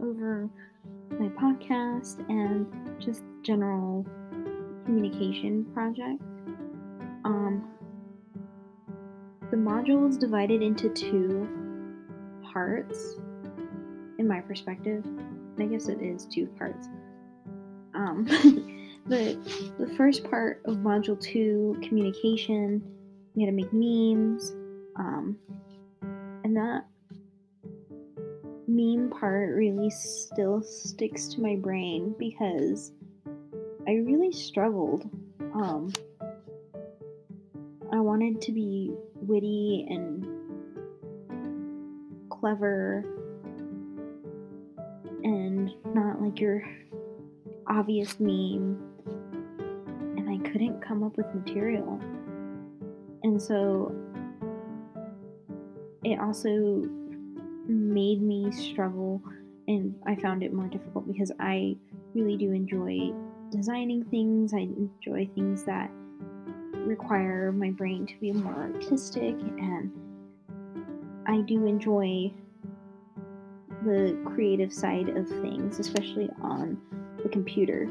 over my podcast and just general communication project. Um, the module is divided into two parts, in my perspective. I guess it is two parts. Um, the the first part of module two, communication, we had to make memes, um, and that meme part really still sticks to my brain because I really struggled. Um, I wanted to be witty and clever and not like your obvious meme. And I couldn't come up with material. And so it also made me struggle and I found it more difficult because I really do enjoy designing things. I enjoy things that require my brain to be more artistic and I do enjoy the creative side of things, especially on the computer.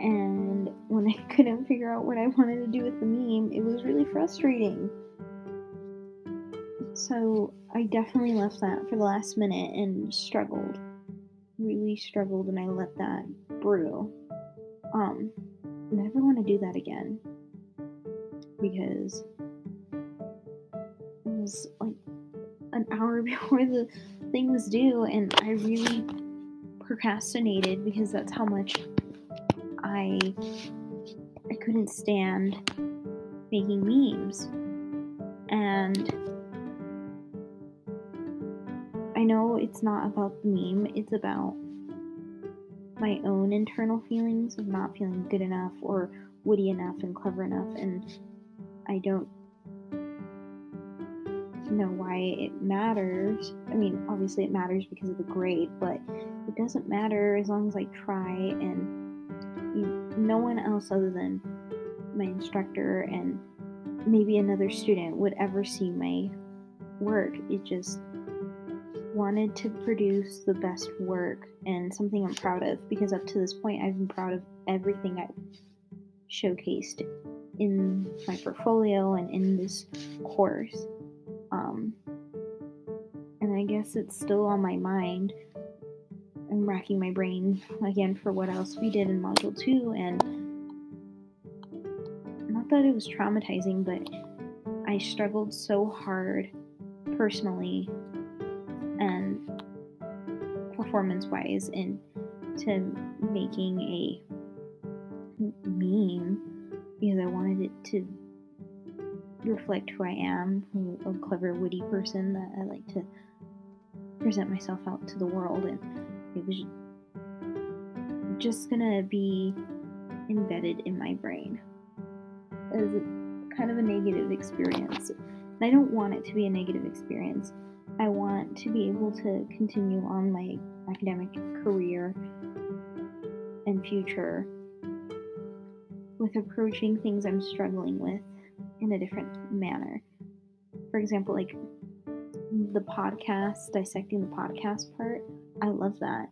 And when I couldn't figure out what I wanted to do with the meme, it was really frustrating. So I definitely left that for the last minute and struggled. Really struggled, and I let that brew. Um, never want to do that again because it was like an hour before the thing was due, and I really procrastinated because that's how much I I couldn't stand making memes. And know it's not about the meme, it's about my own internal feelings of not feeling good enough or witty enough and clever enough and I don't know why it matters. I mean, obviously it matters because of the grade, but it doesn't matter as long as I try and you, no one else other than my instructor and maybe another student would ever see my work. It just wanted to produce the best work and something I'm proud of because up to this point I've been proud of everything I've showcased in my portfolio and in this course. Um, and I guess it's still on my mind. I'm racking my brain again for what else we did in Module 2, and not that it was traumatizing, but I struggled so hard personally performance wise into making a meme because I wanted it to reflect who I am, a clever, witty person that I like to present myself out to the world, and it was just gonna be embedded in my brain as kind of a negative experience. I don't want it to be a negative experience. I want to be able to continue on my academic career and future with approaching things I'm struggling with in a different manner. For example, like the podcast, dissecting the podcast part, I love that.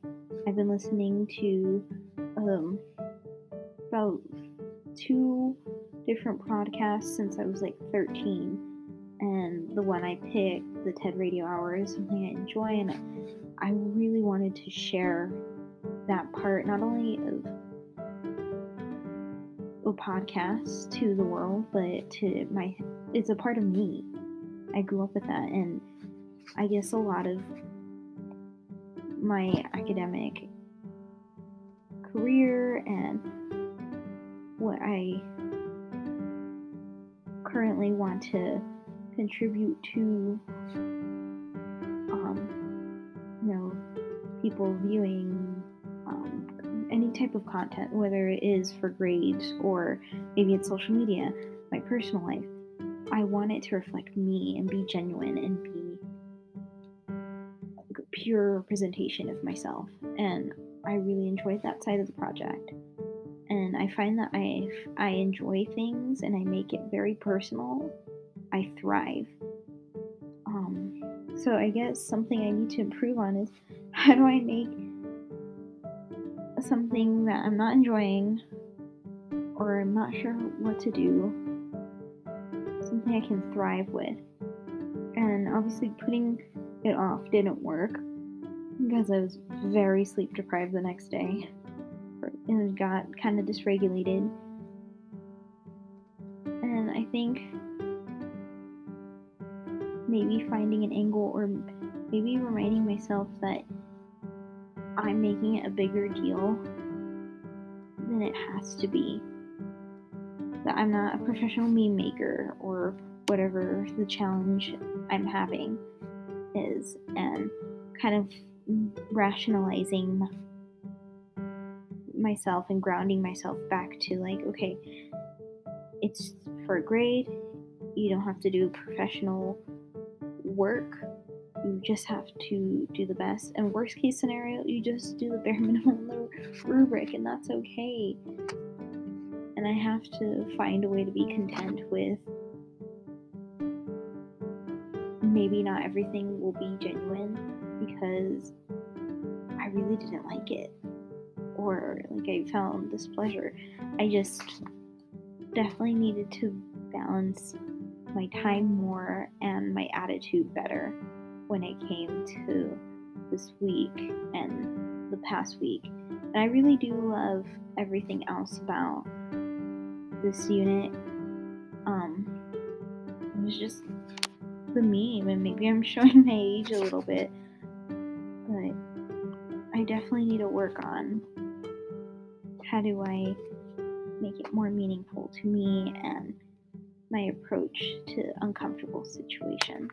I've been listening to um, about two different podcasts since I was like 13. And the one I picked, the TED Radio Hour, is something I enjoy, and I really wanted to share that part, not only of a podcast to the world, but to my, it's a part of me. I grew up with that, and I guess a lot of my academic career and what I currently want to contribute to um, you know people viewing um, any type of content whether it is for grades or maybe it's social media my personal life i want it to reflect me and be genuine and be a pure representation of myself. And i really enjoyed that side of the project. And i find that i i enjoy things and i make it very personal i thrive um So I guess something I need to improve on is how do I make something that I'm not enjoying or I'm not sure what to do something I can thrive with. And obviously putting it off didn't work because I was very sleep deprived the next day and got kind of dysregulated. And I think maybe finding an angle or maybe reminding myself that I'm making it a bigger deal than it has to be. That I'm not a professional meme maker or whatever the challenge I'm having is, and kind of rationalizing myself and grounding myself back to like, okay, it's for a grade, you don't have to do professional work. You just have to do the best. And worst case scenario, you just do the bare minimum rubric, and that's okay. And I have to find a way to be content with maybe not everything will be genuine because I really didn't like it or like I found displeasure. I just definitely needed to balance my time more and my attitude better when it came to this week and the past week. And I really do love everything else about this unit. Um, it was just the meme, and maybe I'm showing my age a little bit, but I definitely need to work on how do I make it more meaningful to me and my approach to uncomfortable situations.